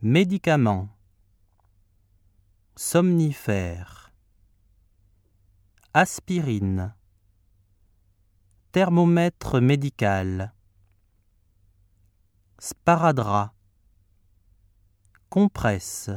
Médicaments. Somnifère. Aspirine. Thermomètre médical. Sparadrap. Compresse.